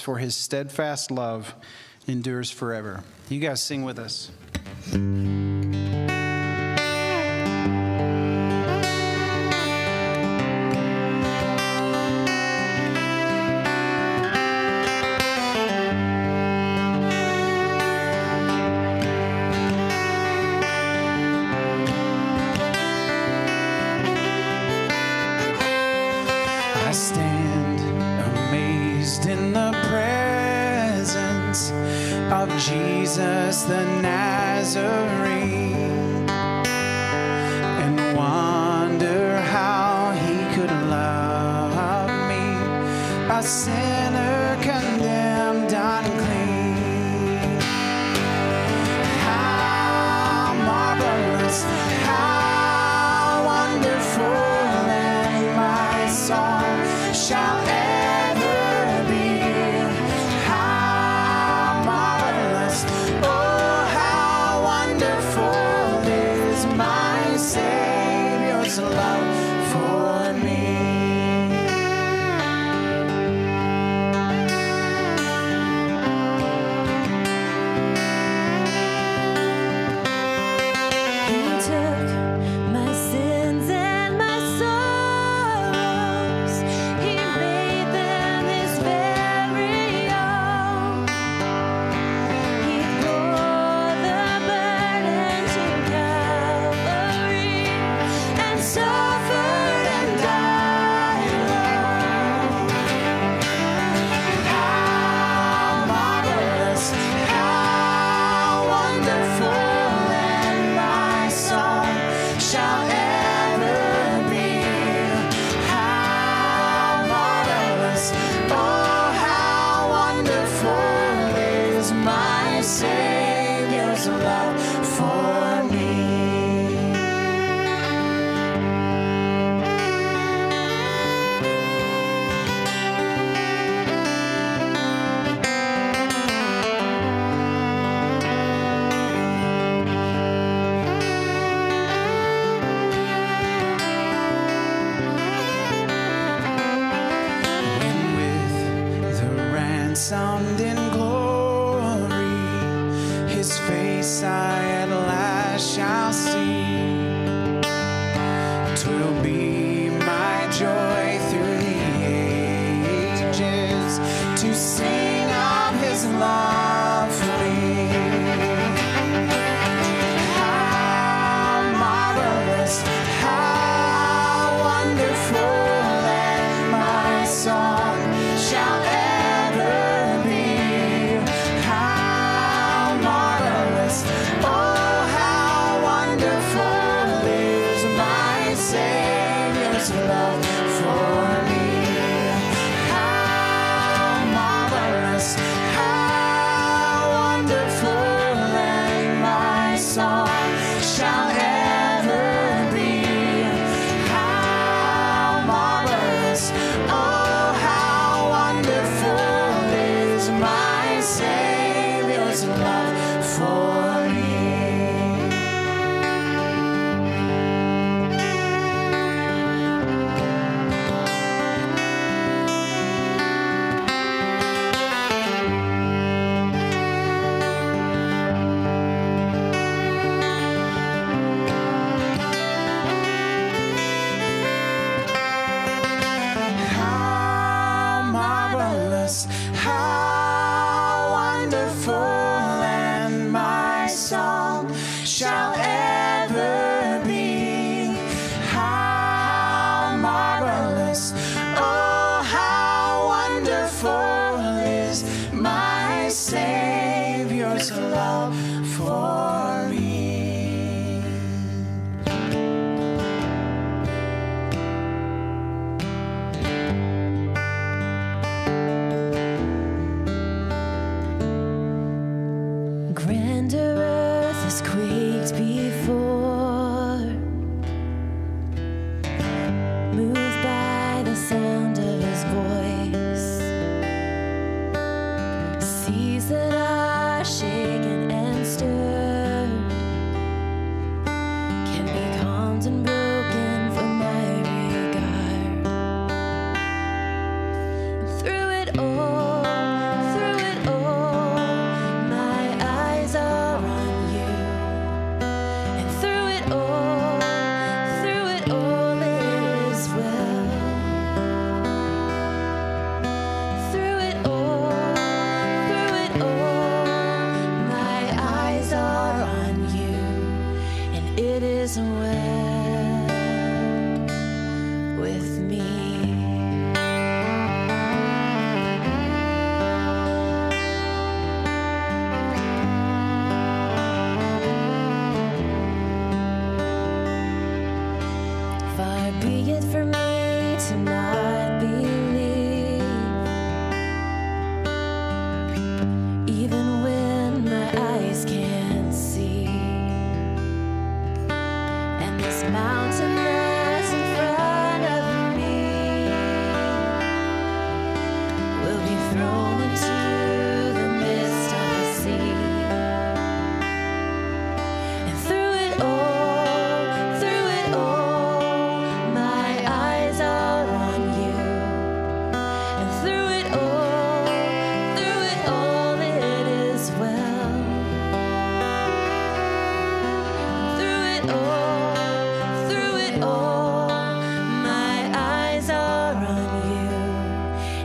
For his steadfast love endures forever. You guys sing with us.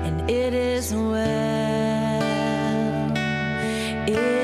and it is well. It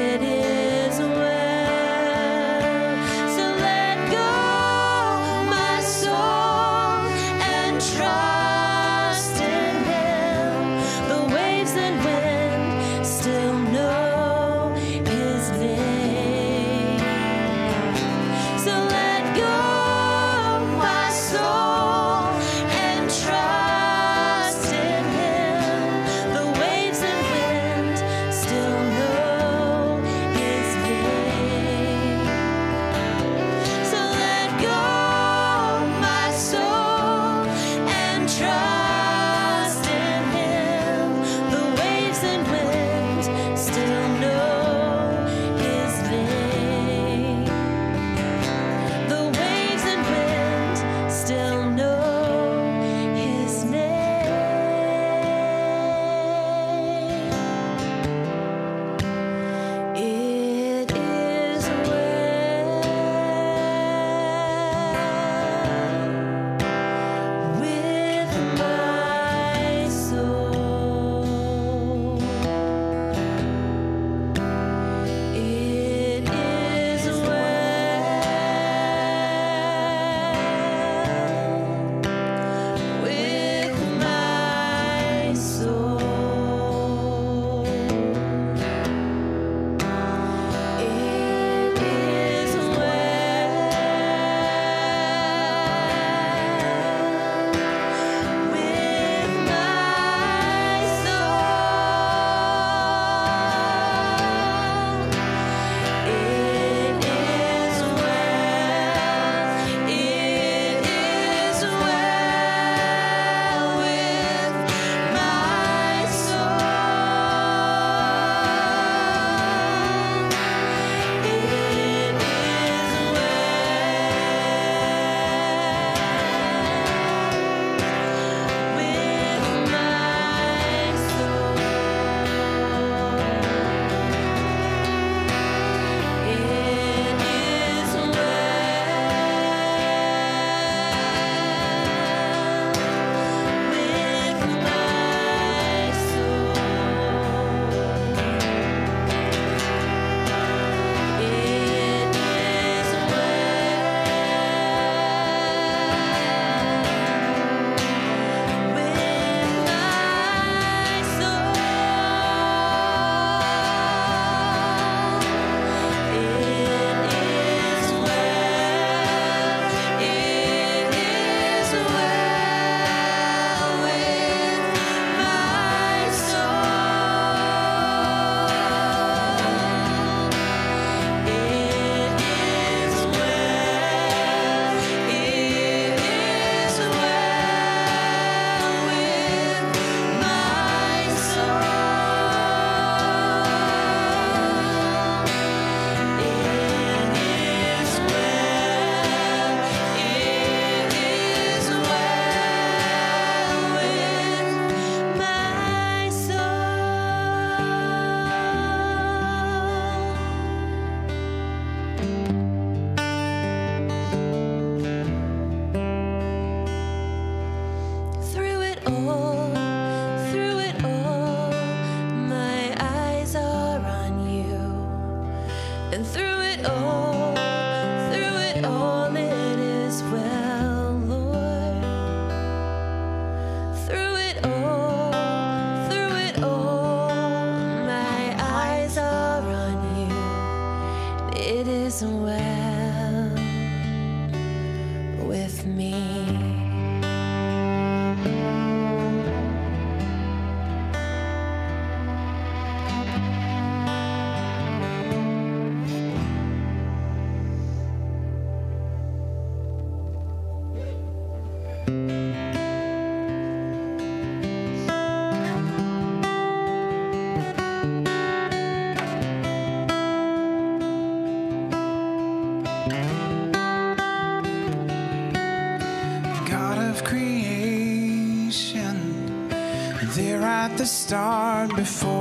start before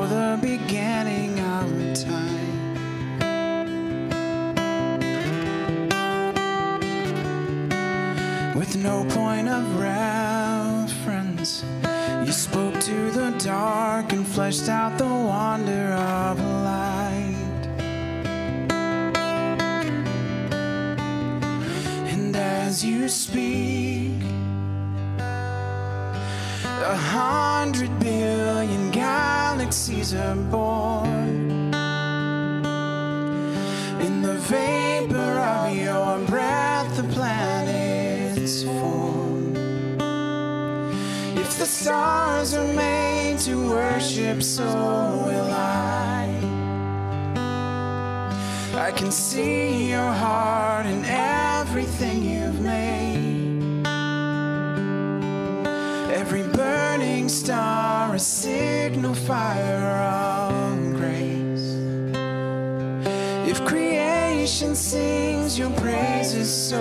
your praises, so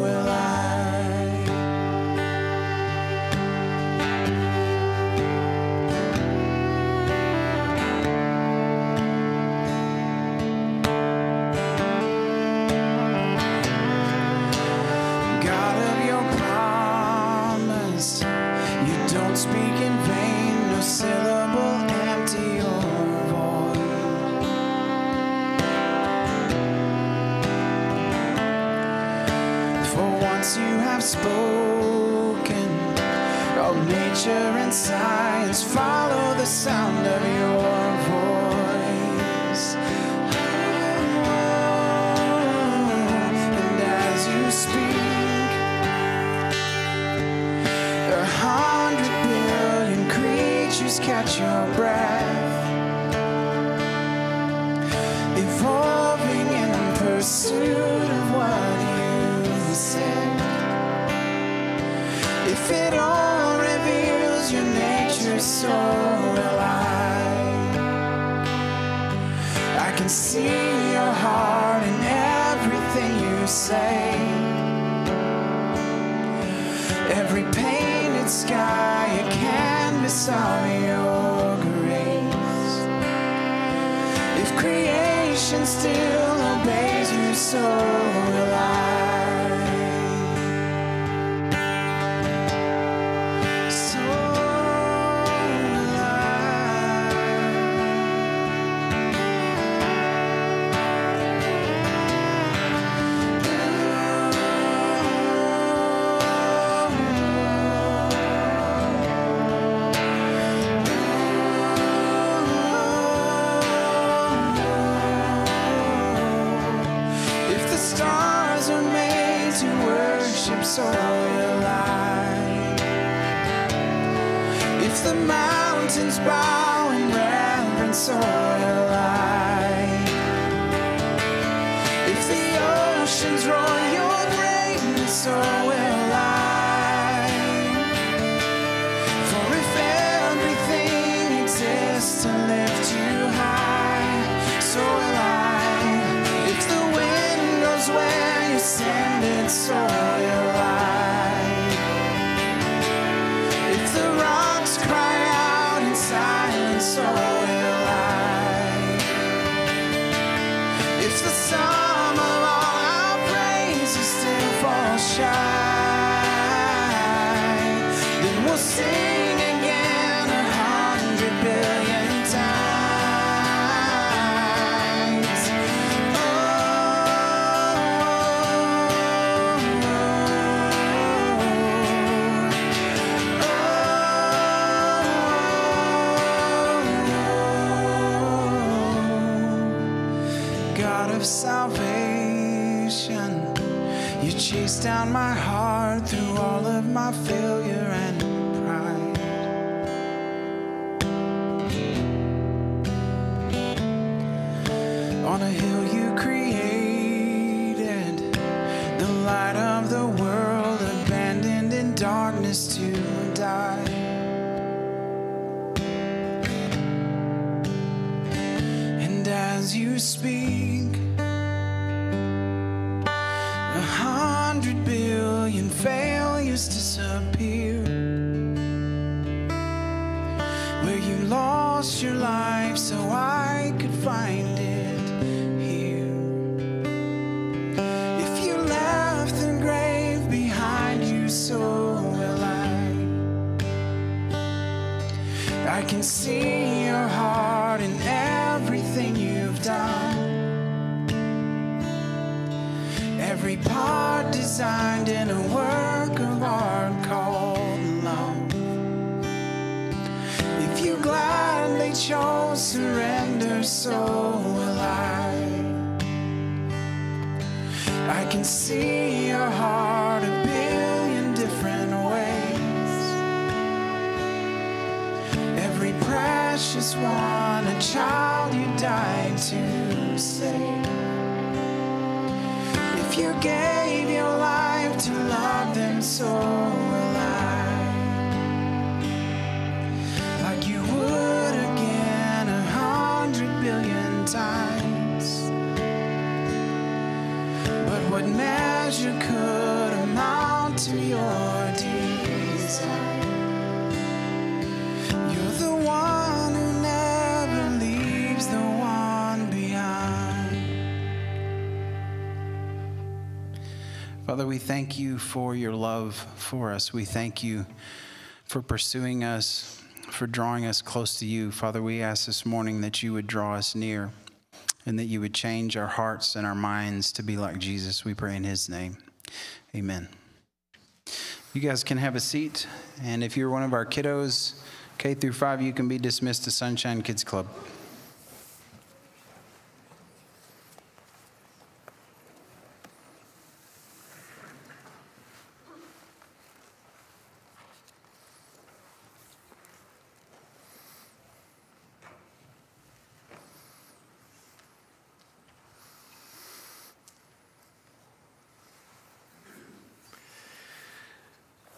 will I. nature and science follow the sound of your voice. And as you speak, a hundred billion creatures catch your breath, evolving in pursuit of what you said. If it all so will I I can see your heart in everything you say. Every painted sky, a canvas of your grace. If creation still obeys you so will I. salvation. You chased down my heart through all of my failures. If you gave your life to love them, so will I. Like you would again a hundred billion times. But what measure could Father, we thank you for your love for us. We thank you for pursuing us, for drawing us close to you. Father, we ask this morning that you would draw us near and that you would change our hearts and our minds to be like Jesus. We pray in his name. Amen. You guys can have a seat, and if you're one of our kiddos, K through 5, you can be dismissed to Sunshine Kids Club.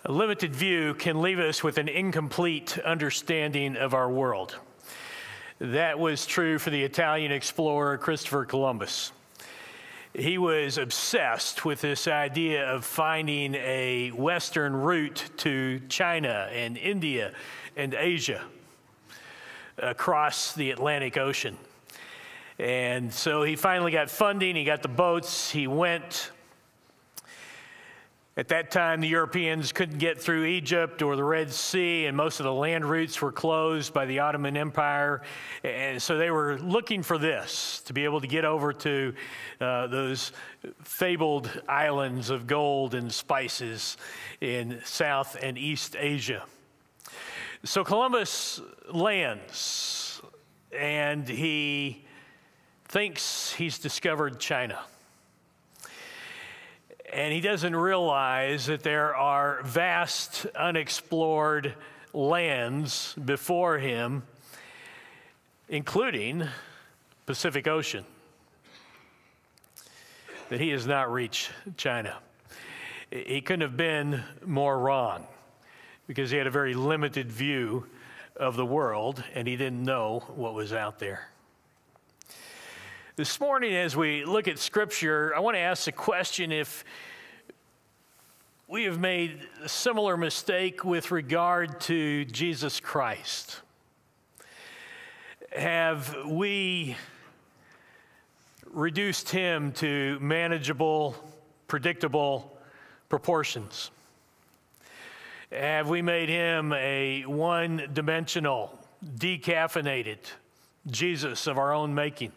A limited view can leave us with an incomplete understanding of our world. That was true for the Italian explorer Christopher Columbus. He was obsessed with this idea of finding a Western route to China and India and Asia across the Atlantic Ocean. And so he finally got funding, he got the boats, he went at that time, the Europeans couldn't get through Egypt or the Red Sea, and most of the land routes were closed by the Ottoman Empire. And so they were looking for this to be able to get over to uh, those fabled islands of gold and spices in South and East Asia. So Columbus lands, and he thinks he's discovered China and he doesn't realize that there are vast unexplored lands before him including pacific ocean that he has not reached china. He couldn't have been more wrong because he had a very limited view of the world and he didn't know what was out there this morning, as we look at Scripture, I want to ask the question if we have made a similar mistake with regard to Jesus Christ. Have we reduced him to manageable, predictable proportions? Have we made him a one dimensional, decaffeinated Jesus of our own making?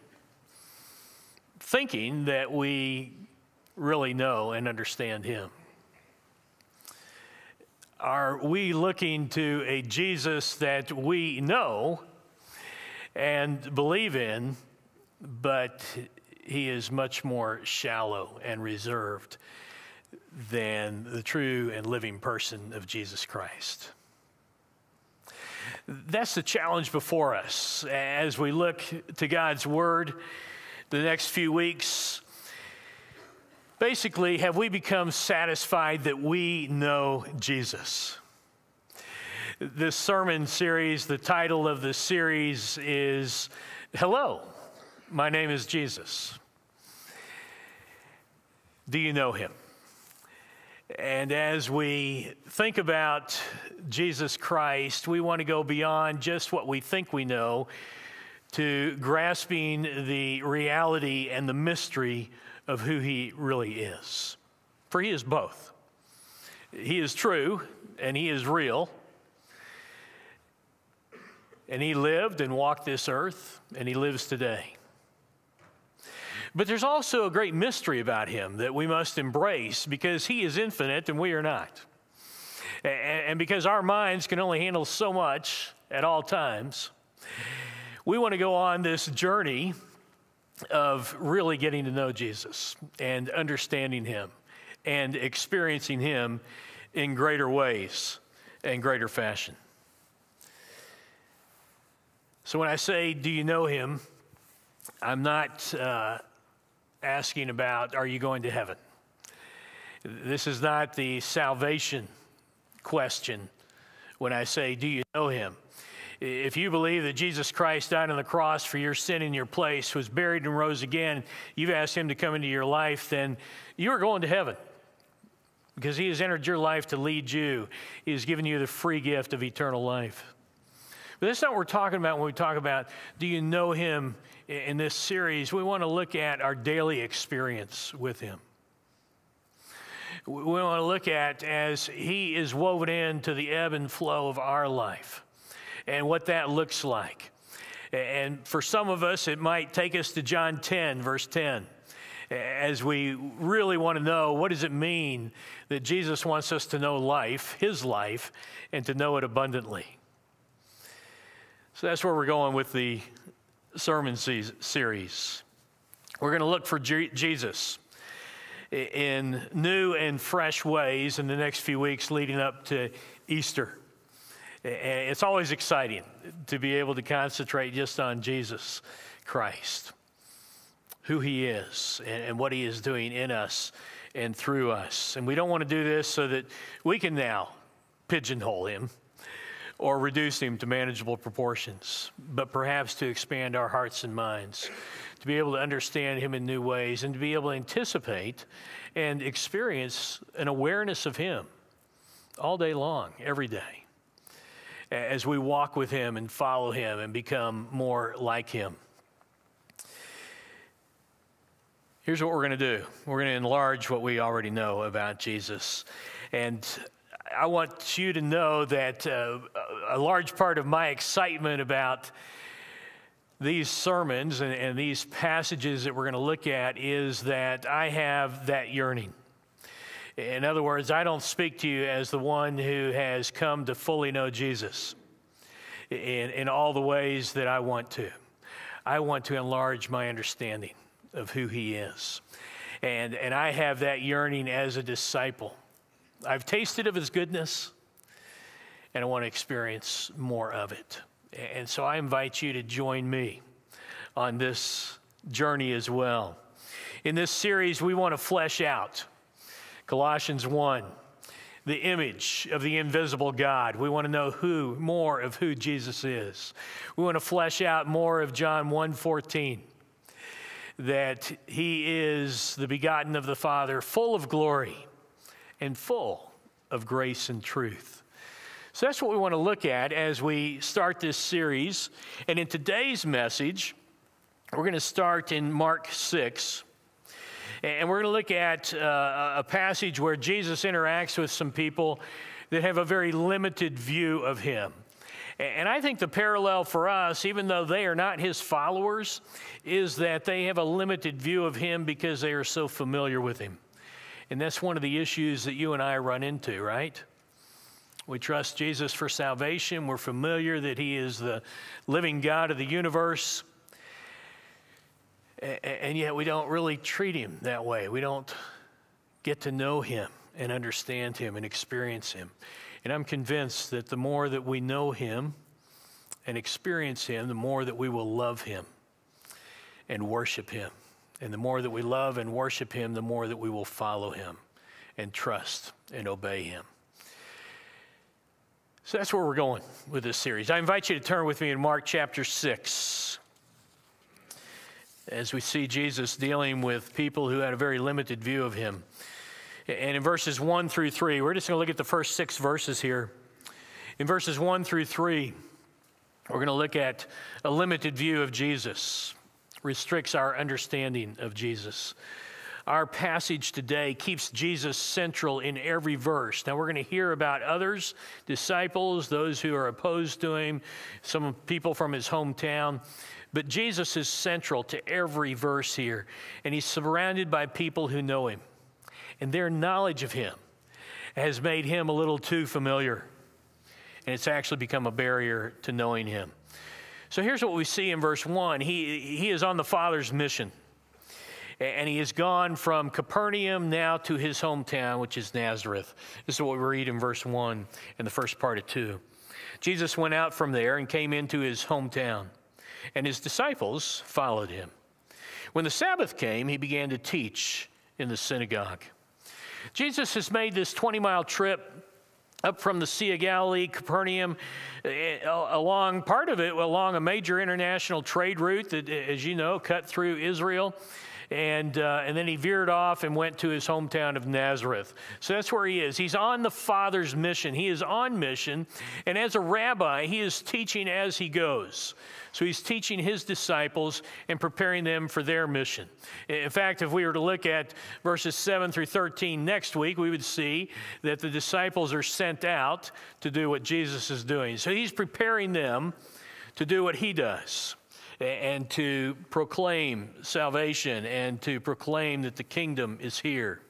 Thinking that we really know and understand Him? Are we looking to a Jesus that we know and believe in, but He is much more shallow and reserved than the true and living person of Jesus Christ? That's the challenge before us as we look to God's Word the next few weeks. Basically, have we become satisfied that we know Jesus? This sermon series, the title of the series is Hello, my name is Jesus. Do you know him? And as we think about Jesus Christ, we want to go beyond just what we think we know to grasping the reality and the mystery of who he really is. For he is both. He is true and he is real. And he lived and walked this earth, and he lives today. But there's also a great mystery about him that we must embrace because he is infinite and we are not. And because our minds can only handle so much at all times, we want to go on this journey of really getting to know Jesus and understanding him and experiencing him in greater ways and greater fashion. So when I say, Do you know him? I'm not uh, asking about, Are you going to heaven? This is not the salvation question when I say, Do you know him? If you believe that Jesus Christ died on the cross for your sin in your place, was buried and rose again, you've asked him to come into your life, then you are going to heaven because he has entered your life to lead you. He has given you the free gift of eternal life. But that's not what we're talking about when we talk about do you know him in this series. We want to look at our daily experience with him. We want to look at as he is woven into the ebb and flow of our life and what that looks like. And for some of us, it might take us to John 10, verse 10 as we really want to know what does it mean that Jesus wants us to know life, his life, and to know it abundantly. So that's where we're going with the sermon series. We're going to look for Jesus in new and fresh ways in the next few weeks leading up to Easter. It's always exciting to be able to concentrate just on Jesus Christ, who he is, and what he is doing in us and through us. And we don't want to do this so that we can now pigeonhole him or reduce him to manageable proportions, but perhaps to expand our hearts and minds, to be able to understand him in new ways, and to be able to anticipate and experience an awareness of him all day long, every day, as we walk with him and follow him and become more like him. Here's what we're going to do we're going to enlarge what we already know about Jesus. And I want you to know that uh, a large part of my excitement about these sermons and, and these passages that we're going to look at is that I have that yearning. In other words, I don't speak to you as the one who has come to fully know Jesus in, in all the ways that I want to. I want to enlarge my understanding of who He is. And, and I have that yearning as a disciple I've tasted of his goodness and I want to experience more of it. And so I invite you to join me on this journey as well. In this series, we want to flesh out Colossians 1, the image of the invisible God. We want to know who, more of who Jesus is. We want to flesh out more of John 1:14 that he is the begotten of the Father, full of glory and full of grace and truth. So that's what we want to look at as we start this series. And in today's message, we're going to start in Mark 6. And we're going to look at uh, a passage where Jesus interacts with some people that have a very limited view of him. And I think the parallel for us, even though they are not his followers, is that they have a limited view of him because they are so familiar with him. And that's one of the issues that you and I run into, right? We trust Jesus for salvation. We're familiar that He is the living God of the universe. And yet we don't really treat Him that way. We don't get to know Him and understand Him and experience Him. And I'm convinced that the more that we know Him and experience Him, the more that we will love Him and worship Him. And the more that we love and worship Him, the more that we will follow Him and trust and obey Him. So that's where we're going with this series. I invite you to turn with me in Mark chapter 6 as we see Jesus dealing with people who had a very limited view of Him. And in verses 1 through 3, we're just going to look at the first six verses here. In verses 1 through 3, we're going to look at a limited view of Jesus, restricts our understanding of Jesus. Our passage today keeps Jesus central in every verse. Now, we're going to hear about others, disciples, those who are opposed to him, some people from his hometown. But Jesus is central to every verse here, and he's surrounded by people who know him and their knowledge of him has made him a little too familiar. And it's actually become a barrier to knowing him. So here's what we see in verse 1 he, he is on the Father's mission. And he has gone from Capernaum now to his hometown, which is Nazareth. This is what we read in verse 1 in the first part of 2. Jesus went out from there and came into his hometown, and his disciples followed him. When the Sabbath came, he began to teach in the synagogue. Jesus has made this 20 mile trip up from the Sea of Galilee, Capernaum, eh, along part of it along a major international trade route that, as you know, cut through Israel. And, uh, and then he veered off and went to his hometown of Nazareth. So that's where he is. He's on the Father's mission. He is on mission. And as a rabbi, he is teaching as he goes. So he's teaching his disciples and preparing them for their mission. In fact, if we were to look at verses 7 through 13 next week, we would see that the disciples are sent out to do what Jesus is doing. So he's preparing them to do what he does and to proclaim salvation and to proclaim that the kingdom is here.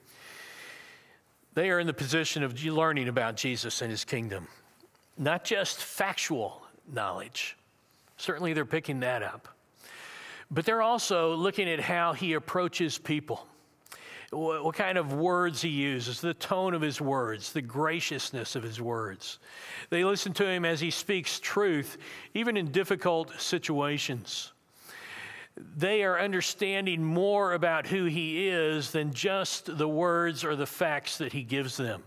They are in the position of learning about Jesus and his kingdom, not just factual knowledge, Certainly they're picking that up. But they're also looking at how he approaches people. What, kind of words he uses, the tone of his words, the graciousness of his words. They listen to him as he speaks truth, even in difficult situations. They are understanding more about who he is than just the words or the facts that he gives them.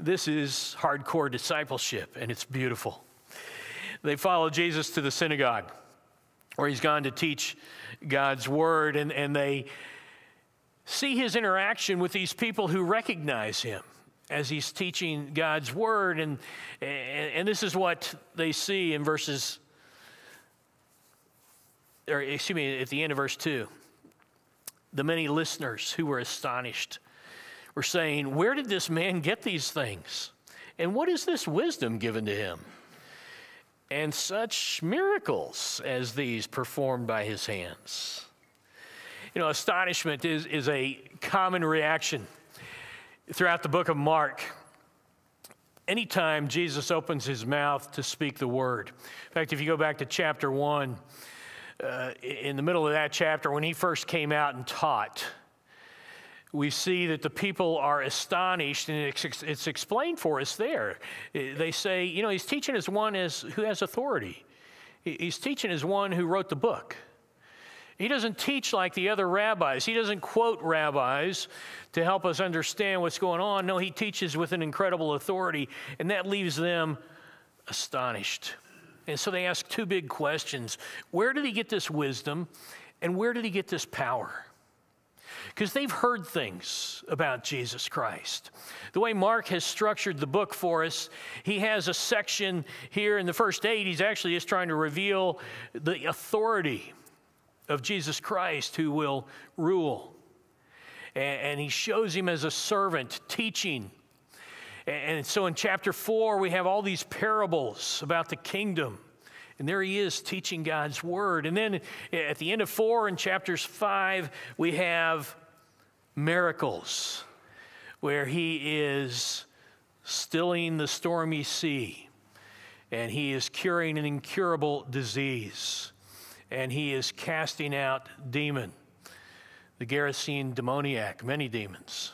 This is hardcore discipleship, and it's beautiful. They follow Jesus to the synagogue where he's gone to teach God's word, and, and they see his interaction with these people who recognize him as he's teaching God's word. And, and, and this is what they see in verses, or excuse me, at the end of verse 2. The many listeners who were astonished were saying, Where did this man get these things? And what is this wisdom given to him? and such miracles as these performed by his hands. You know, astonishment is, is a common reaction throughout the book of Mark. Anytime Jesus opens his mouth to speak the word. In fact, if you go back to chapter one, uh, in the middle of that chapter, when he first came out and taught, we see that the people are astonished, and it's, it's, explained for us there. They say, you know, he's teaching as one as, who has authority. He's teaching as one who wrote the book. He doesn't teach like the other rabbis. He doesn't quote rabbis to help us understand what's going on. No, he teaches with an incredible authority, and that leaves them astonished. And so they ask two big questions Where did he get this wisdom, and where did he get this power? because they've heard things about Jesus Christ. The way Mark has structured the book for us, he has a section here in the first eight, he's actually just trying to reveal the authority of Jesus Christ who will rule. And, he shows him as a servant teaching. And so in chapter four, we have all these parables about the kingdom. And there he is teaching God's word. And then at the end of four, in chapters five, we have miracles where he is stilling the stormy sea and he is curing an incurable disease and he is casting out demon the Gerasene demoniac many demons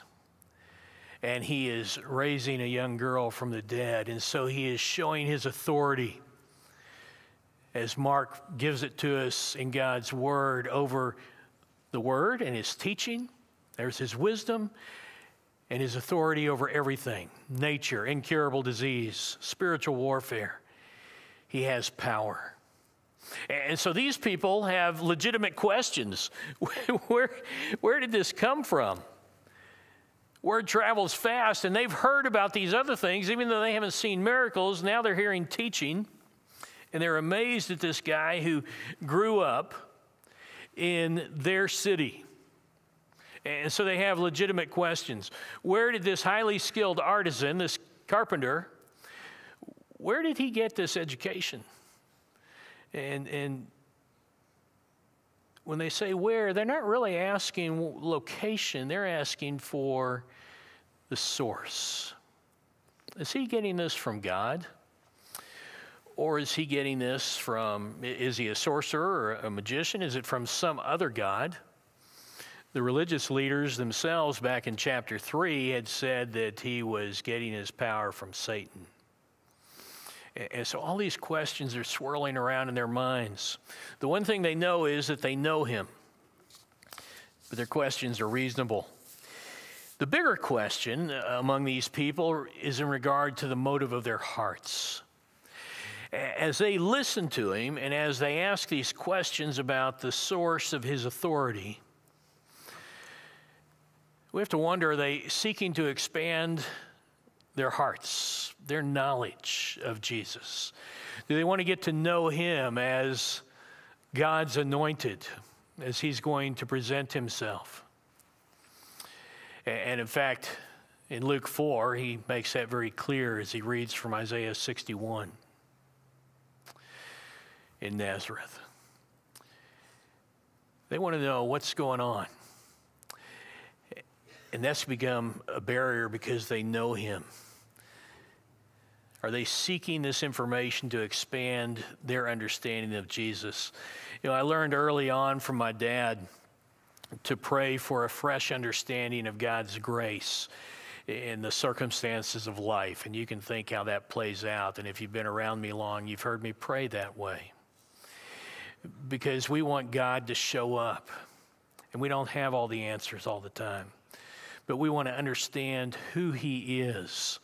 and he is raising a young girl from the dead and so he is showing his authority as Mark gives it to us in God's word over the word and his teaching there's his wisdom and his authority over everything nature, incurable disease, spiritual warfare. He has power. And so these people have legitimate questions. where, where did this come from? word travels fast, and they've heard about these other things, even though they haven't seen miracles. Now they're hearing teaching, and they're amazed at this guy who grew up in their city. And so they have legitimate questions. Where did this highly skilled artisan, this carpenter, where did he get this education? And, and when they say where, they're not really asking location, they're asking for the source. Is he getting this from God? Or is he getting this from, is he a sorcerer or a magician? Is it from some other God? The religious leaders themselves, back in chapter 3, had said that he was getting his power from Satan. And so all these questions are swirling around in their minds. The one thing they know is that they know him, but their questions are reasonable. The bigger question uh, among these people is in regard to the motive of their hearts. As they listen to him and as they ask these questions about the source of his authority, we have to wonder are they seeking to expand their hearts, their knowledge of Jesus? Do they want to get to know him as God's anointed, as he's going to present himself? And in fact, in Luke 4, he makes that very clear as he reads from Isaiah 61 in Nazareth. They want to know what's going on. And that's become a barrier because they know him. Are they seeking this information to expand their understanding of Jesus? You know, I learned early on from my dad to pray for a fresh understanding of God's grace in the circumstances of life. And you can think how that plays out. And if you've been around me long, you've heard me pray that way. Because we want God to show up. And we don't have all the answers all the time but we want to understand who He is.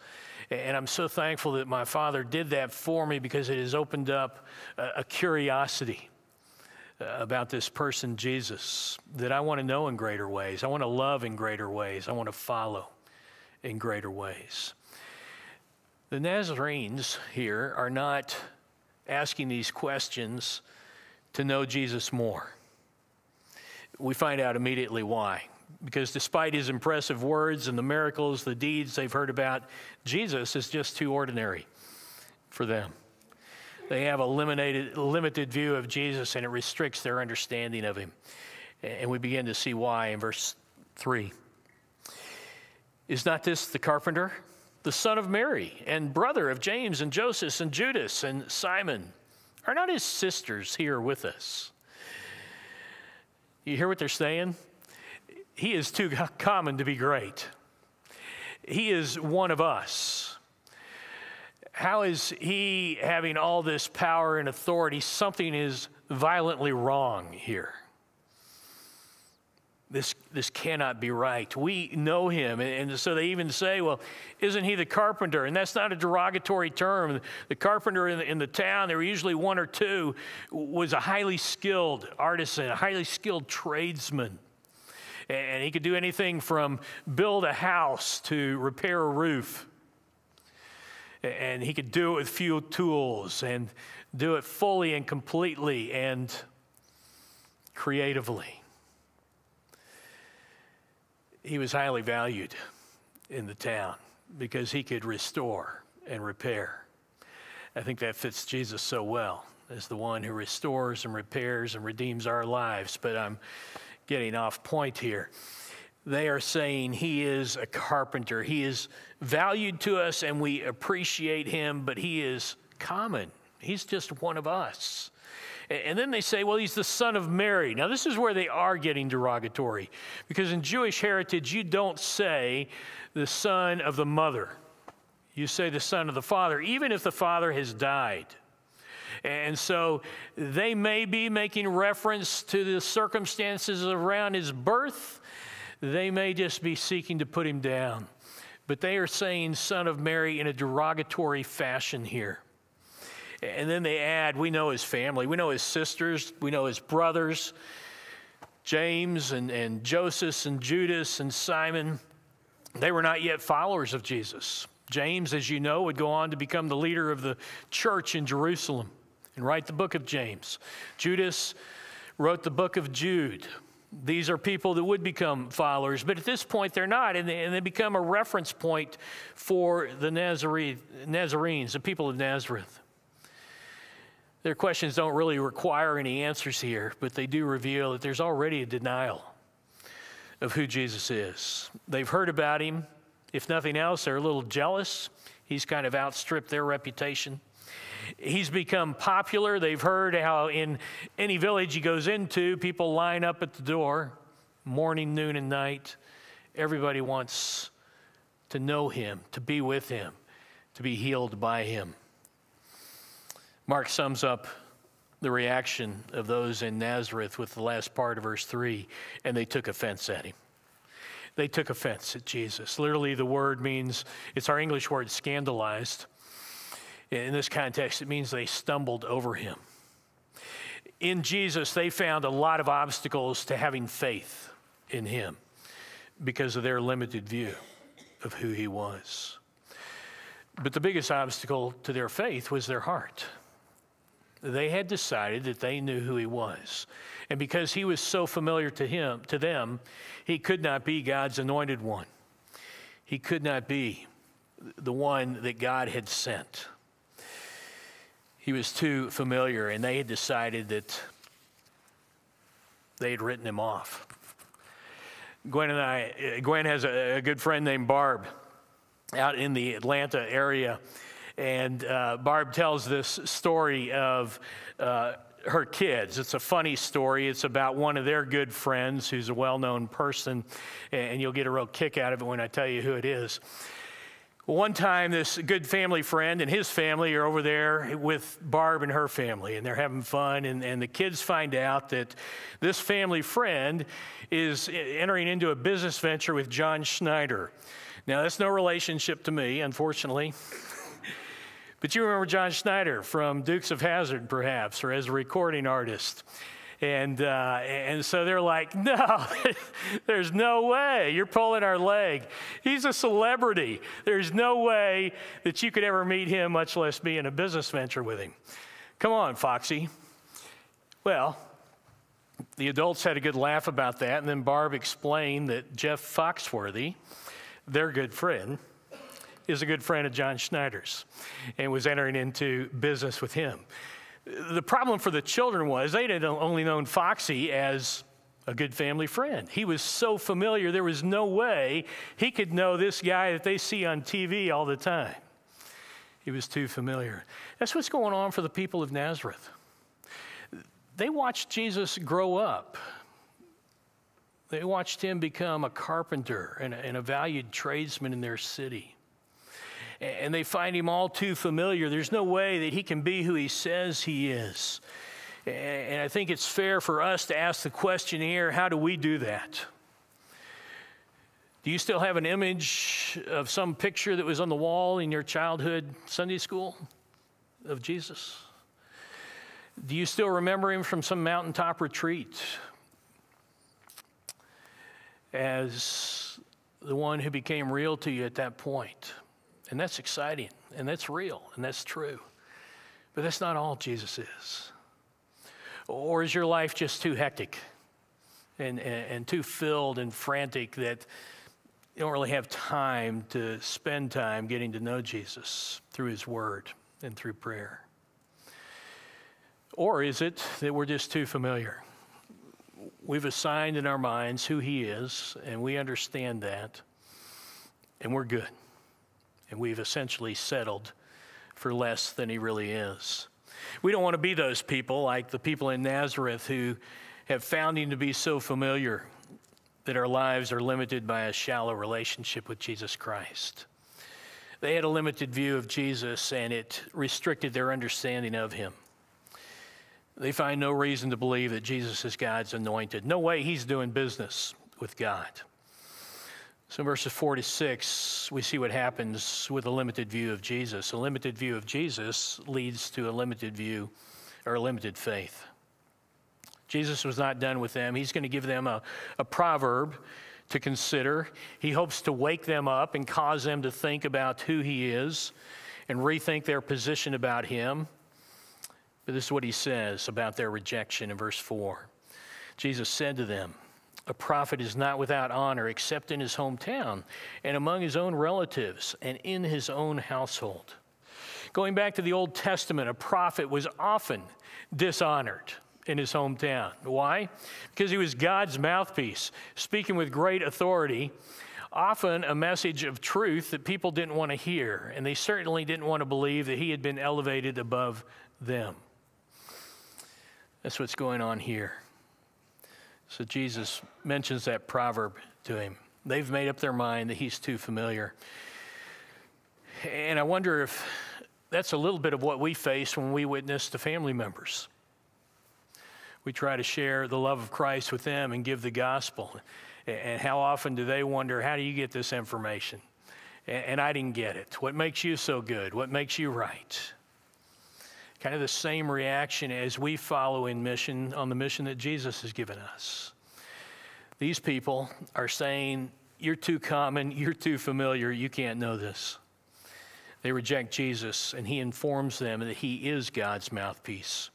And I'm so thankful that my father did that for me because it has opened up a, curiosity uh, about this person, Jesus, that I want to know in greater ways. I want to love in greater ways. I want to follow in greater ways. The Nazarenes here are not asking these questions to know Jesus more. We find out immediately why because despite his impressive words and the miracles, the deeds they've heard about, Jesus is just too ordinary for them. They have a limited, limited view of Jesus and it restricts their understanding of him. And we begin to see why in verse 3. Is not this the carpenter, the son of Mary, and brother of James and Joseph and Judas and Simon? Are not his sisters here with us? You hear what they're saying? He is too common to be great. He is one of us. How is he having all this power and authority? Something is violently wrong here. This, this cannot be right. We know him. And, so they even say, well, isn't he the carpenter? And that's not a derogatory term. The carpenter in the, in the town, there were usually one or two, was a highly skilled artisan, a highly skilled tradesman. And he could do anything from build a house to repair a roof. And he could do it with few tools and do it fully and completely and creatively. He was highly valued in the town because he could restore and repair. I think that fits Jesus so well as the one who restores and repairs and redeems our lives. But I'm getting off point here. They are saying he is a carpenter. He is valued to us and we appreciate him, but he is common. He's just one of us. And then they say, well, he's the son of Mary. Now, this is where they are getting derogatory because in Jewish heritage, you don't say the son of the mother, you say the son of the father, even if the father has died. And so they may be making reference to the circumstances around his birth. They may just be seeking to put him down. But they are saying son of Mary in a derogatory fashion here. And then they add, we know his family, we know his sisters, we know his brothers, James and, and Joseph and Judas and Simon. They were not yet followers of Jesus. James, as you know, would go on to become the leader of the church in Jerusalem and write the book of James. Judas wrote the book of Jude. These are people that would become followers, but at this point they're not, and they, and they become a reference point for the Nazarene, Nazarenes, the people of Nazareth. Their questions don't really require any answers here, but they do reveal that there's already a denial of who Jesus is. They've heard about him. If nothing else, they're a little jealous. He's kind of outstripped their reputation. He's become popular. They've heard how in any village he goes into, people line up at the door morning, noon, and night. Everybody wants to know him, to be with him, to be healed by him. Mark sums up the reaction of those in Nazareth with the last part of verse 3 and they took offense at him. They took offense at Jesus. Literally, the word means it's our English word scandalized. In this context, it means they stumbled over him. In Jesus, they found a lot of obstacles to having faith in him because of their limited view of who he was. But the biggest obstacle to their faith was their heart. They had decided that they knew who he was. And because he was so familiar to him, to them, he could not be God's anointed one. He could not be the one that God had sent. He was too familiar, and they had decided that they had written him off. Gwen and I, Gwen has a, a good friend named Barb out in the Atlanta area and uh, Barb tells this story of uh, her kids. It's a funny story. It's about one of their good friends who's a well known person, and you'll get a real kick out of it when I tell you who it is. One time, this good family friend and his family are over there with Barb and her family, and they're having fun. And, and the kids find out that this family friend is entering into a business venture with John Schneider. Now, that's no relationship to me, unfortunately. But you remember John Schneider from Dukes of Hazzard, perhaps, or as a recording artist. And, uh, and so they're like, no, there's no way. You're pulling our leg. He's a celebrity. There's no way that you could ever meet him, much less be in a business venture with him. Come on, Foxy. Well, the adults had a good laugh about that, and then Barb explained that Jeff Foxworthy, their good friend, is a good friend of John Schneider's and was entering into business with him. The problem for the children was they had only known Foxy as a good family friend. He was so familiar, there was no way he could know this guy that they see on TV all the time. He was too familiar. That's what's going on for the people of Nazareth. They watched Jesus grow up. They watched him become a carpenter and a, and a valued tradesman in their city and they find him all too familiar. There's no way that he can be who he says he is. And I think it's fair for us to ask the question here how do we do that? Do you still have an image of some picture that was on the wall in your childhood Sunday school of Jesus? Do you still remember him from some mountaintop retreat as the one who became real to you at that point? And that's exciting, and that's real, and that's true. But that's not all Jesus is. Or is your life just too hectic and, and, and too filled and frantic that you don't really have time to spend time getting to know Jesus through His Word and through prayer? Or is it that we're just too familiar? We've assigned in our minds who He is, and we understand that, and we're good and we've essentially settled for less than he really is. We don't want to be those people like the people in Nazareth who have found him to be so familiar that our lives are limited by a shallow relationship with Jesus Christ. They had a limited view of Jesus and it restricted their understanding of him. They find no reason to believe that Jesus is God's anointed. No way he's doing business with God. So, in verses 4 to 6, we see what happens with a limited view of Jesus. A limited view of Jesus leads to a limited view or a limited faith. Jesus was not done with them. He's going to give them a, a proverb to consider. He hopes to wake them up and cause them to think about who He is and rethink their position about Him. But this is what He says about their rejection in verse 4. Jesus said to them, A prophet is not without honor except in his hometown and among his own relatives and in his own household. Going back to the Old Testament, a prophet was often dishonored in his hometown. Why? Because he was God's mouthpiece, speaking with great authority, often a message of truth that people didn't want to hear, and they certainly didn't want to believe that he had been elevated above them. That's what's going on here. So Jesus mentions that proverb to him. They've made up their mind that he's too familiar. And I wonder if that's a little bit of what we face when we witness to family members. We try to share the love of Christ with them and give the gospel. And how often do they wonder, how do you get this information? And I didn't get it. What makes you so good? What makes you right? Kind of the same reaction as we follow in mission on the mission that Jesus has given us. These people are saying, You're too common, you're too familiar, you can't know this. They reject Jesus, and he informs them that he is God's mouthpiece.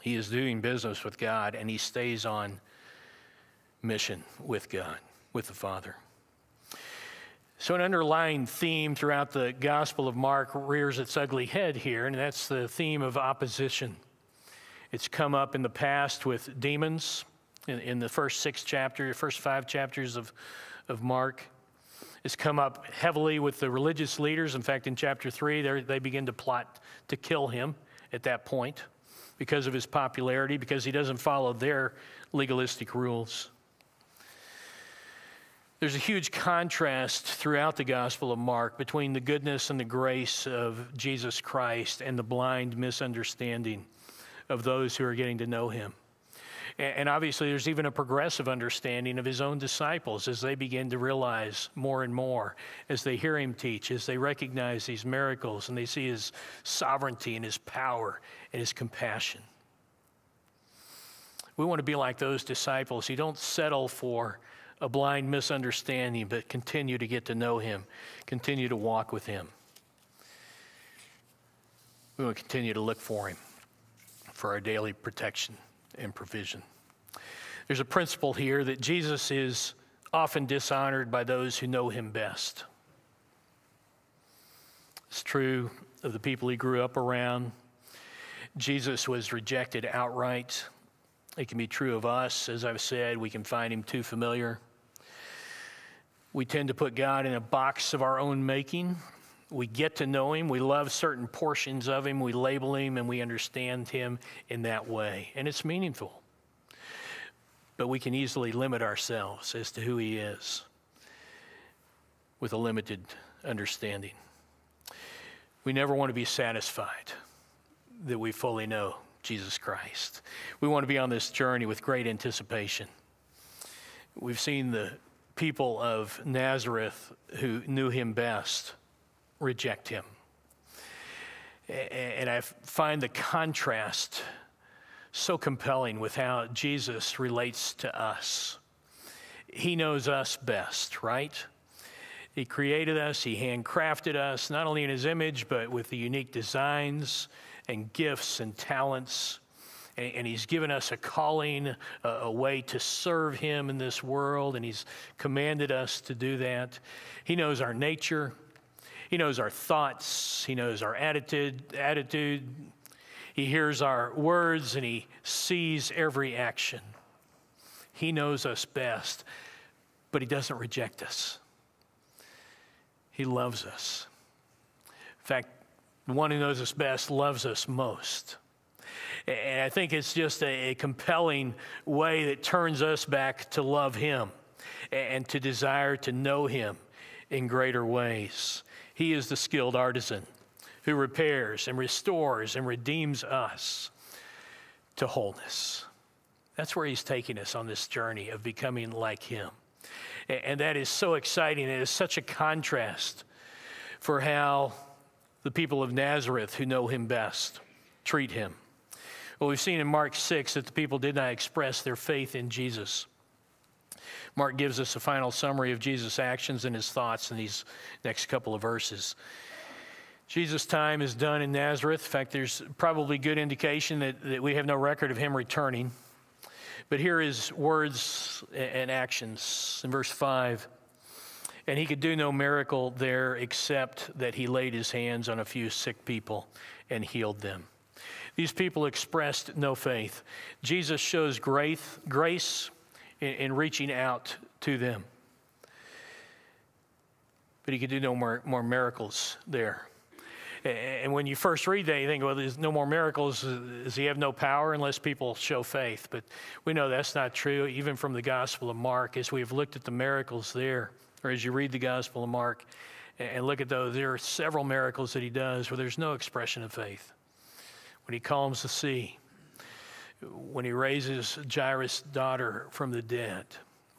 He is doing business with God, and he stays on mission with God, with the Father. So, an underlying theme throughout the Gospel of Mark rears its ugly head here, and that's the theme of opposition. It's come up in the past with demons in, in the first six chapters, first five chapters of, of Mark. It's come up heavily with the religious leaders. In fact, in chapter three, they begin to plot to kill him at that point because of his popularity, because he doesn't follow their legalistic rules. There's a huge contrast throughout the Gospel of Mark between the goodness and the grace of Jesus Christ and the blind misunderstanding of those who are getting to know him. And obviously, there's even a progressive understanding of his own disciples as they begin to realize more and more, as they hear him teach, as they recognize these miracles and they see his sovereignty and his power and his compassion. We want to be like those disciples who don't settle for a blind misunderstanding, but continue to get to know Him, continue to walk with Him. We will continue to look for Him for our daily protection and provision. There's a principle here that Jesus is often dishonored by those who know Him best. It's true of the people he grew up around. Jesus was rejected outright. It can be true of us. As I've said, we can find him too familiar. We tend to put God in a box of our own making. We get to know Him. We love certain portions of Him. We label Him and we understand Him in that way. And it's meaningful. But we can easily limit ourselves as to who He is with a limited understanding. We never want to be satisfied that we fully know Jesus Christ. We want to be on this journey with great anticipation. We've seen the people of Nazareth who knew him best reject him. And I find the contrast so compelling with how Jesus relates to us. He knows us best, right? He created us, He handcrafted us, not only in His image, but with the unique designs and gifts and talents and, He's given us a calling, a, a way to serve Him in this world, and He's commanded us to do that. He knows our nature, He knows our thoughts, He knows our attitude. attitude. He hears our words, and He sees every action. He knows us best, but He doesn't reject us. He loves us. In fact, the one who knows us best loves us most. And I think it's just a, a compelling way that turns us back to love Him and to desire to know Him in greater ways. He is the skilled artisan who repairs and restores and redeems us to wholeness. That's where He's taking us on this journey of becoming like Him. And that is so exciting. It is such a contrast for how the people of Nazareth, who know Him best, treat Him. Well, we've seen in Mark 6 that the people did not express their faith in Jesus. Mark gives us a final summary of Jesus' actions and his thoughts in these next couple of verses. Jesus' time is done in Nazareth. In fact, there's probably good indication that, that we have no record of him returning. But here is words and actions in verse 5. And he could do no miracle there except that he laid his hands on a few sick people and healed them. These people expressed no faith. Jesus shows grace, grace in, in reaching out to them. But he could do no more, more miracles there. And when you first read that, you think, well, there's no more miracles. Uh, does he have no power unless people show faith? But we know that's not true, even from the Gospel of Mark, as we've looked at the miracles there, or as you read the Gospel of Mark and look at those, there are several miracles that he does where there's no expression of faith. When he calms the sea, when he raises Jairus' daughter from the dead,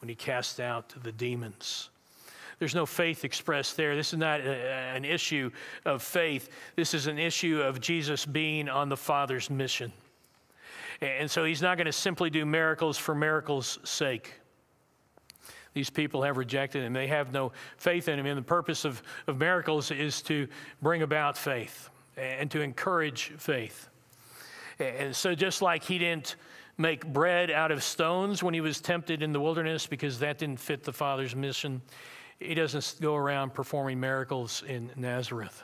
when he casts out the demons there's no faith expressed there. This is not a, an issue of faith. This is an issue of Jesus being on the Father's mission. And so he's not going to simply do miracles for miracles' sake. These people have rejected him. They have no faith in him. And the purpose of, of miracles is to bring about faith and to encourage faith. And so, just like he didn't make bread out of stones when he was tempted in the wilderness because that didn't fit the Father's mission, he doesn't go around performing miracles in Nazareth.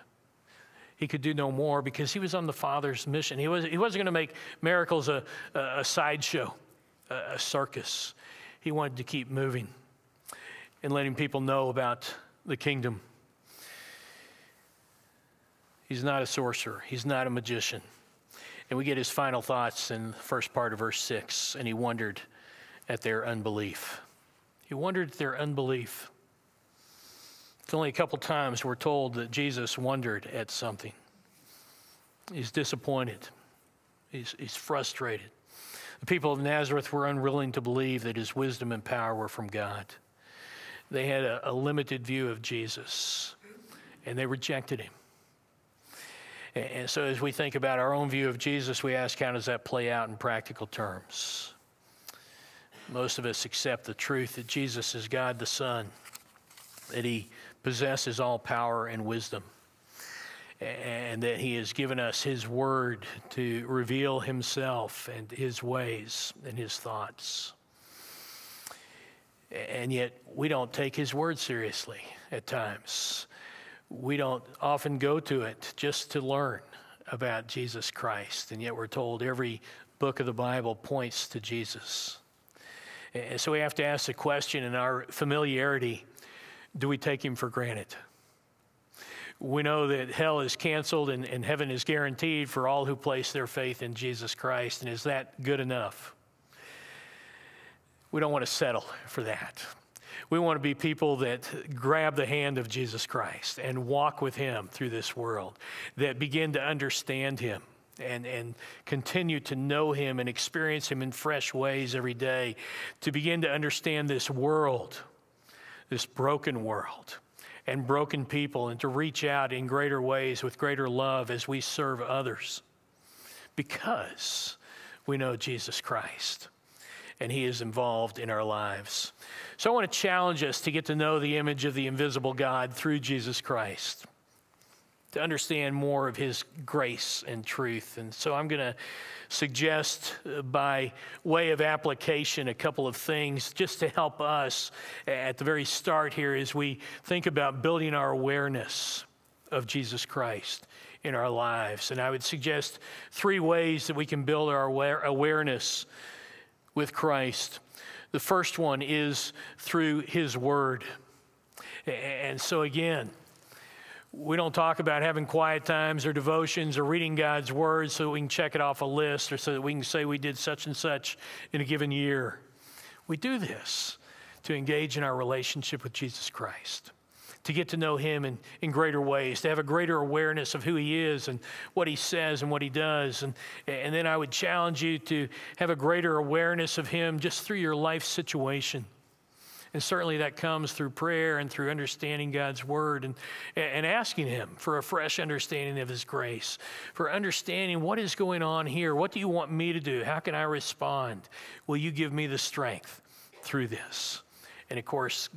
He could do no more because he was on the Father's mission. He, was, he wasn't going to make miracles a, a, sideshow, a, a circus. He wanted to keep moving and letting people know about the kingdom. He's not a sorcerer, he's not a magician. And we get his final thoughts in the first part of verse 6 and he wondered at their unbelief. He wondered at their unbelief. It's only a couple times we're told that Jesus wondered at something. He's disappointed, he's, he's frustrated. The people of Nazareth were unwilling to believe that his wisdom and power were from God. They had a, a limited view of Jesus, and they rejected him. And, so, as we think about our own view of Jesus, we ask, how does that play out in practical terms? Most of us accept the truth that Jesus is God the Son, that he possesses all power and wisdom, and that He has given us His Word to reveal Himself and His ways and His thoughts. And yet, we don't take His Word seriously at times. We don't often go to it just to learn about Jesus Christ, and yet we're told every book of the Bible points to Jesus. And so we have to ask the question in our familiarity do we take him for granted? We know that hell is canceled and, and heaven is guaranteed for all who place their faith in Jesus Christ. And is that good enough? We don't want to settle for that. We want to be people that grab the hand of Jesus Christ and walk with him through this world, that begin to understand him and, and continue to know him and experience him in fresh ways every day, to begin to understand this world this broken world and broken people and to reach out in greater ways with greater love as we serve others. Because we know Jesus Christ and He is involved in our lives. So I want to challenge us to get to know the image of the invisible God through Jesus Christ, to understand more of His grace and truth. And so I'm going to suggest uh, by way of application a couple of things just to help us at the very start here as we think about building our awareness of Jesus Christ in our lives. And I would suggest three ways that we can build our awareness with Christ. The first one is through His Word. And so, again, we don't talk about having quiet times or devotions or reading God's word so we can check it off a list or so that we can say we did such and such in a given year. We do this to engage in our relationship with Jesus Christ, to get to know Him in, in greater ways, to have a greater awareness of who He is and what He says and what He does. And, and then I would challenge you to have a greater awareness of Him just through your life situation. And certainly that comes through prayer and through understanding God's word and, and asking Him for a fresh understanding of His grace, for understanding what is going on here. What do you want me to do? How can I respond? Will you give me the strength through this? And of course,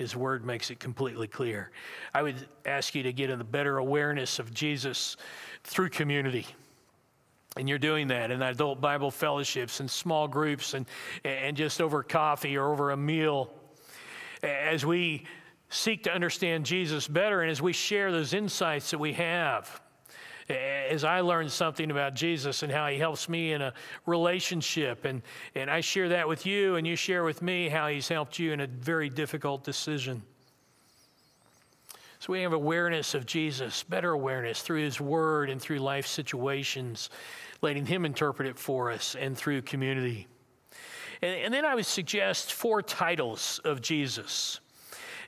his word makes it completely clear. I would ask you to get in a better awareness of Jesus through community. And you're doing that in adult Bible fellowships and small groups and, and just over coffee or over a meal. As we seek to understand Jesus better and as we share those insights that we have, as I learned something about Jesus and how he helps me in a relationship, and, and I share that with you, and you share with me how he's helped you in a very difficult decision. So we have awareness of Jesus, better awareness through his word and through life situations, letting him interpret it for us, and through community. And, and then I would suggest four titles of Jesus.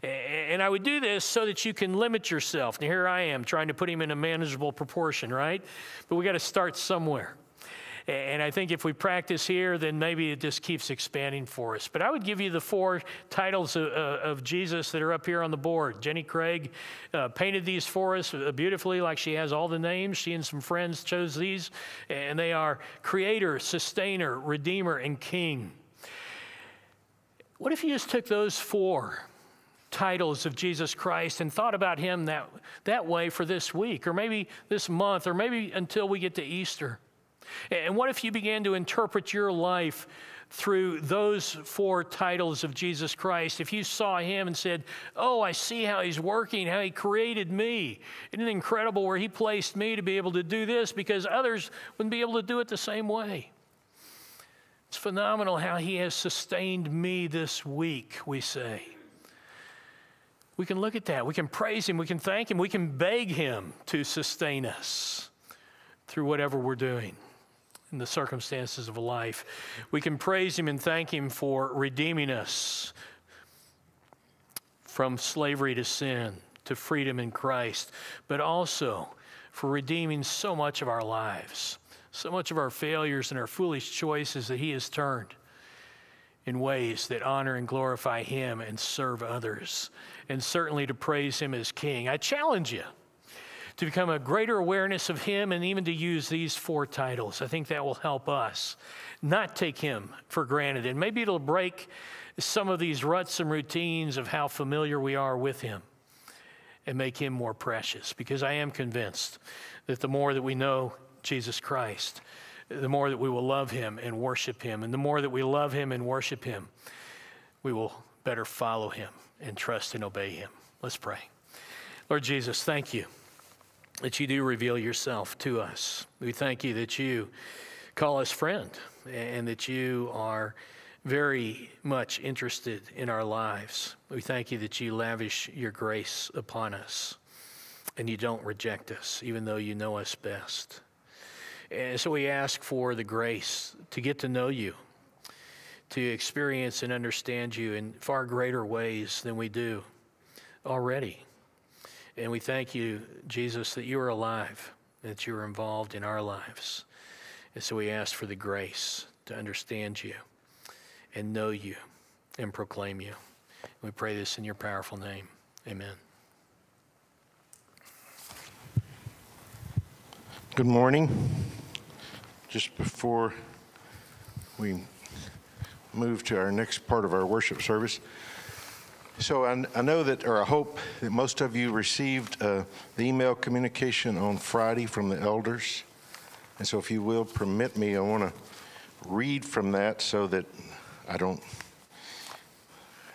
And I would do this so that you can limit yourself. Now, here I am trying to put him in a manageable proportion, right? But we got to start somewhere. And I think if we practice here, then maybe it just keeps expanding for us. But I would give you the four titles of, uh, of Jesus that are up here on the board. Jenny Craig uh, painted these for us uh, beautifully, like she has all the names. She and some friends chose these, and they are Creator, Sustainer, Redeemer, and King. What if you just took those four? Titles of Jesus Christ and thought about him that, that way for this week, or maybe this month, or maybe until we get to Easter. And what if you began to interpret your life through those four titles of Jesus Christ? If you saw him and said, Oh, I see how he's working, how he created me. Isn't it incredible where he placed me to be able to do this because others wouldn't be able to do it the same way? It's phenomenal how he has sustained me this week, we say. We can look at that. We can praise Him. We can thank Him. We can beg Him to sustain us through whatever we're doing in the circumstances of life. We can praise Him and thank Him for redeeming us from slavery to sin to freedom in Christ, but also for redeeming so much of our lives, so much of our failures and our foolish choices that He has turned in ways that honor and glorify Him and serve others, and certainly to praise Him as King. I challenge you to become a greater awareness of Him and even to use these four titles. I think that will help us not take Him for granted. And maybe it'll break some of these ruts and routines of how familiar we are with Him and make Him more precious. Because I am convinced that the more that we know Jesus Christ, the more that we will love him and worship him. And the more that we love him and worship him, we will better follow him and trust and obey him. Let's pray. Lord Jesus, thank you that you do reveal yourself to us. We thank you that you call us friend and that you are very much interested in our lives. We thank you that you lavish your grace upon us and you don't reject us, even though you know us best. And so we ask for the grace to get to know you, to experience and understand you in far greater ways than we do already. And we thank you, Jesus, that you are alive, that you are involved in our lives. And so we ask for the grace to understand you and know you and proclaim you. We pray this in your powerful name. Amen. Good morning just before we move to our next part of our worship service. So I, I know that, or I hope that most of you received uh, the email communication on Friday from the elders. And so if you will permit me, I want to read from that so that I don't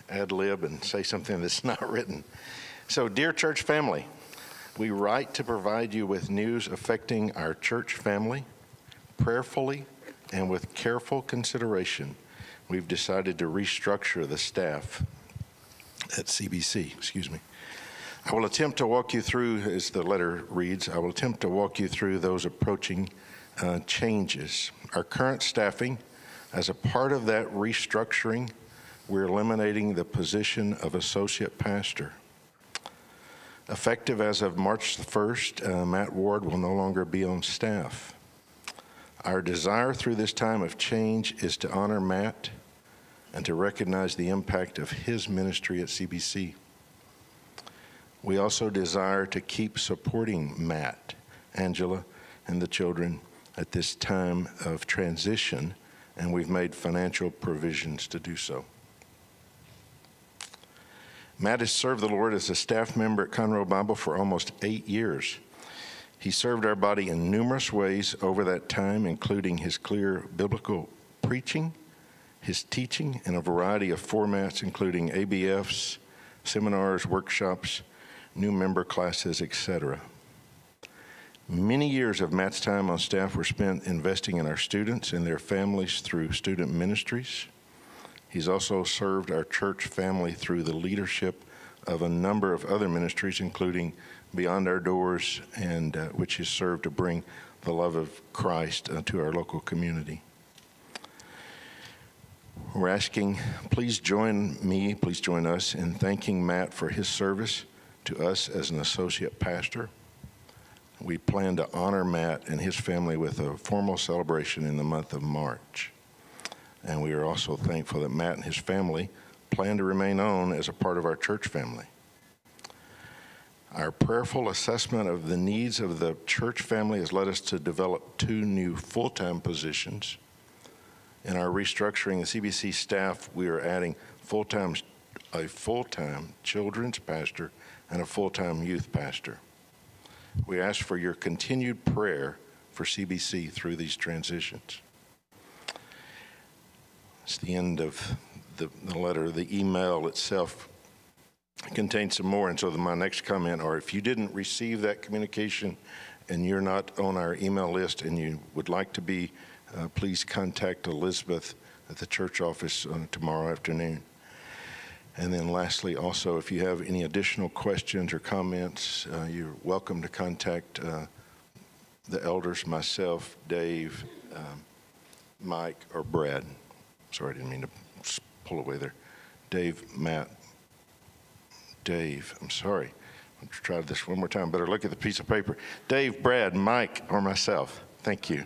ad lib and say something that's not written. So, dear church family, we write to provide you with news affecting our church family prayerfully and with careful consideration, we've decided to restructure the staff at CBC. Excuse me. I will attempt to walk you through, as the letter reads, I will attempt to walk you through those approaching uh, changes. Our current staffing, as a part of that restructuring, we're eliminating the position of associate pastor. Effective as of March the 1st, uh, Matt Ward will no longer be on staff. Our desire through this time of change is to honor Matt and to recognize the impact of his ministry at CBC. We also desire to keep supporting Matt, Angela, and the children at this time of transition, and we've made financial provisions to do so. Matt has served the Lord as a staff member at Conroe Bible for almost eight years. He served our body in numerous ways over that time, including his clear biblical preaching, his teaching in a variety of formats, including ABFs, seminars, workshops, new member classes, etc. Many years of Matt's time on staff were spent investing in our students and their families through student ministries. He's also served our church family through the leadership of a number of other ministries, including Beyond Our Doors, and uh, which has served to bring the love of Christ uh, to our local community. We're asking, please join me, please join us in thanking Matt for his service to us as an associate pastor. We plan to honor Matt and his family with a formal celebration in the month of March. And we are also thankful that Matt and his family plan to remain on as a part of our church family. Our prayerful assessment of the needs of the church family has led us to develop two new full time positions. In our restructuring the CBC staff, we are adding full time a full time children's pastor and a full time youth pastor. We ask for your continued prayer for CBC through these transitions. It's the end of the, the letter. The email itself contains some more, and so the, my next comment, or if you didn't receive that communication and you're not on our email list and you would like to be, uh, please contact Elizabeth at the church office uh, tomorrow afternoon. And then lastly, also, if you have any additional questions or comments, uh, you're welcome to contact uh, the elders, myself, Dave, um, Mike, or Brad. Sorry, I didn't mean to pull away there. Dave, Matt, Dave, I'm sorry. I'll try this one more time. Better look at the piece of paper. Dave, Brad, Mike, or myself. Thank you.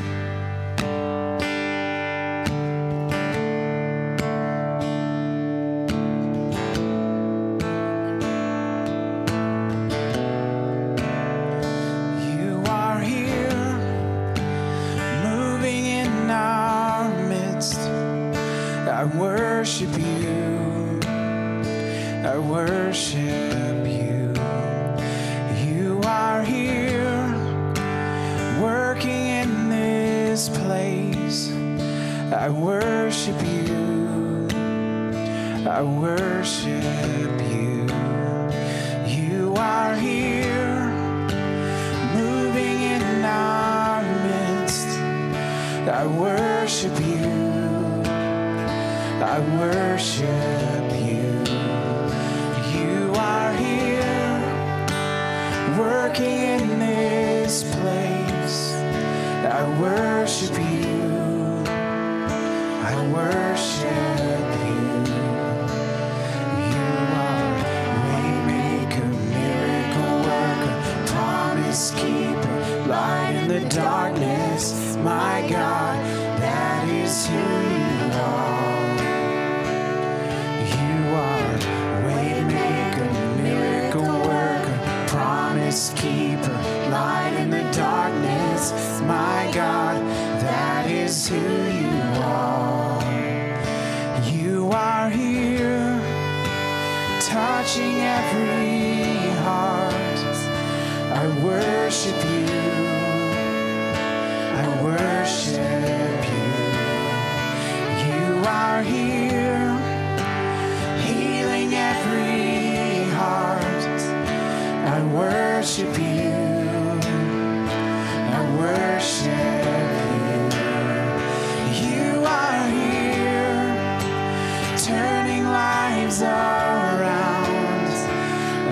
Around.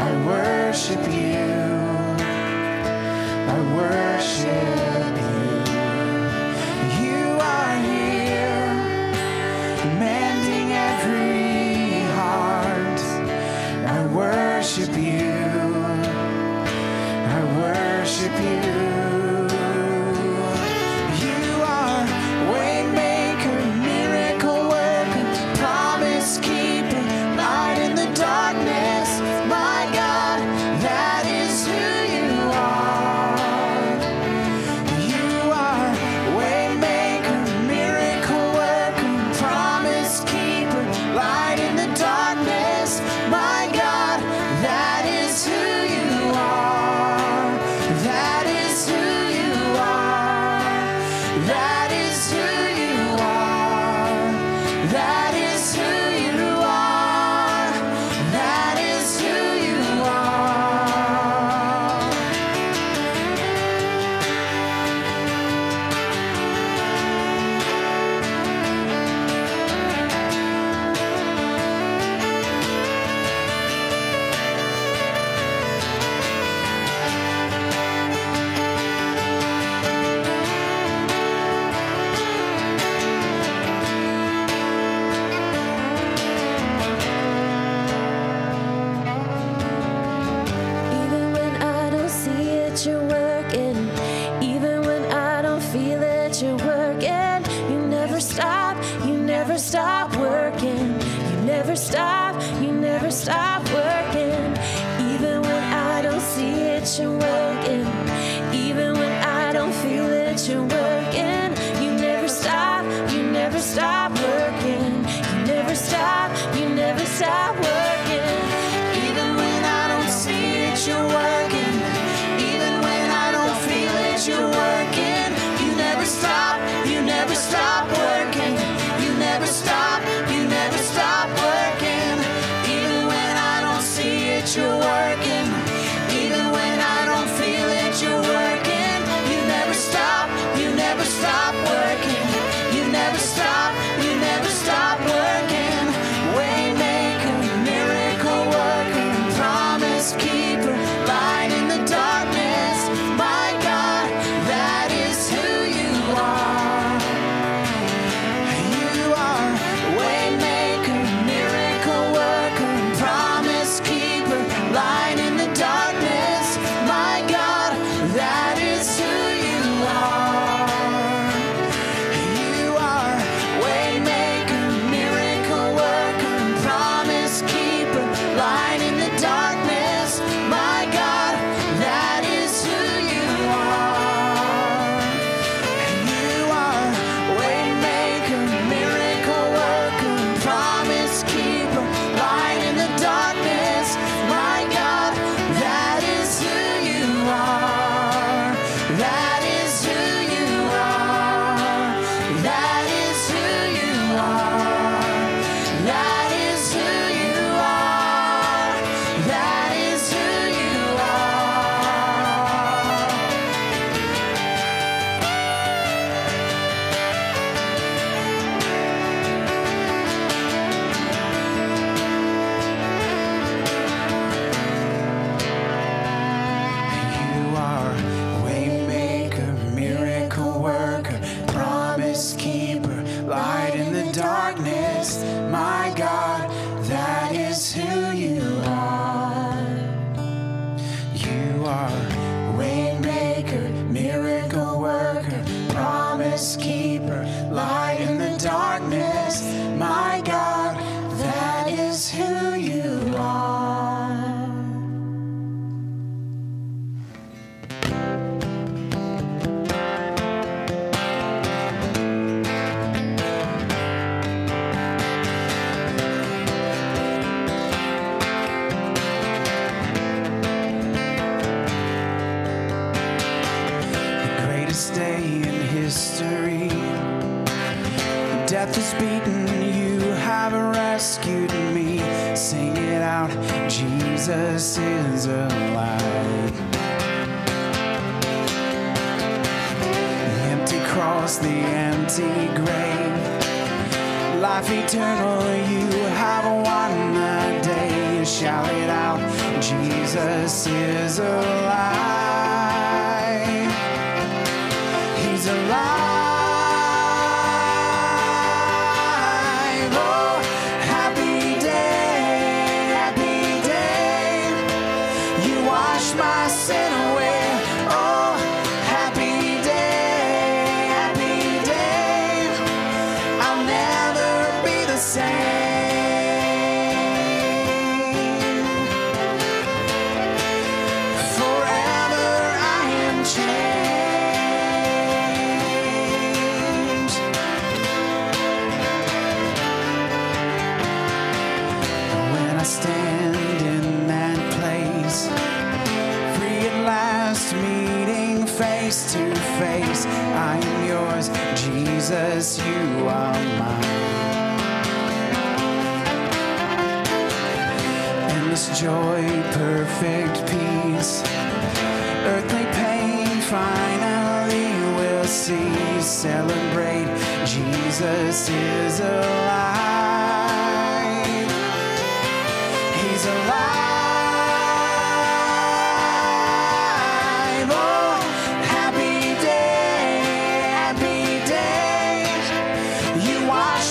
I worship you. I worship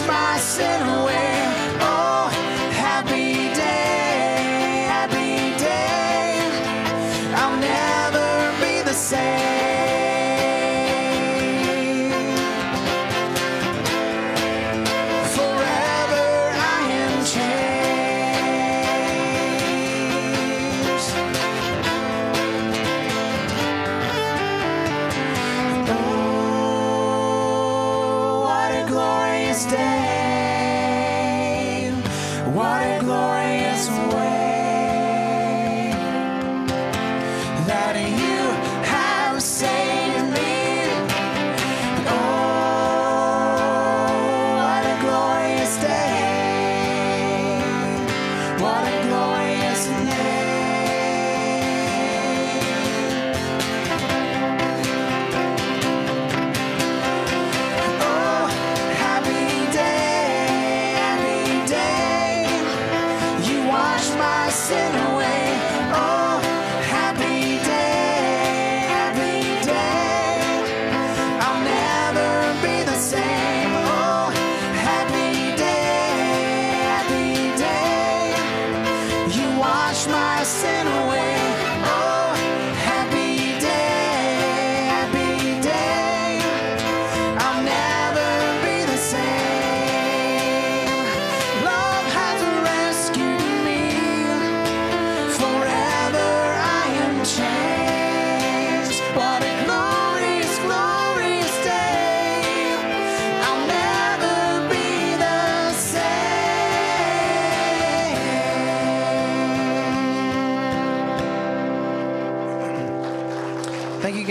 my sin away.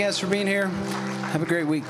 guys for being here. Have a great week.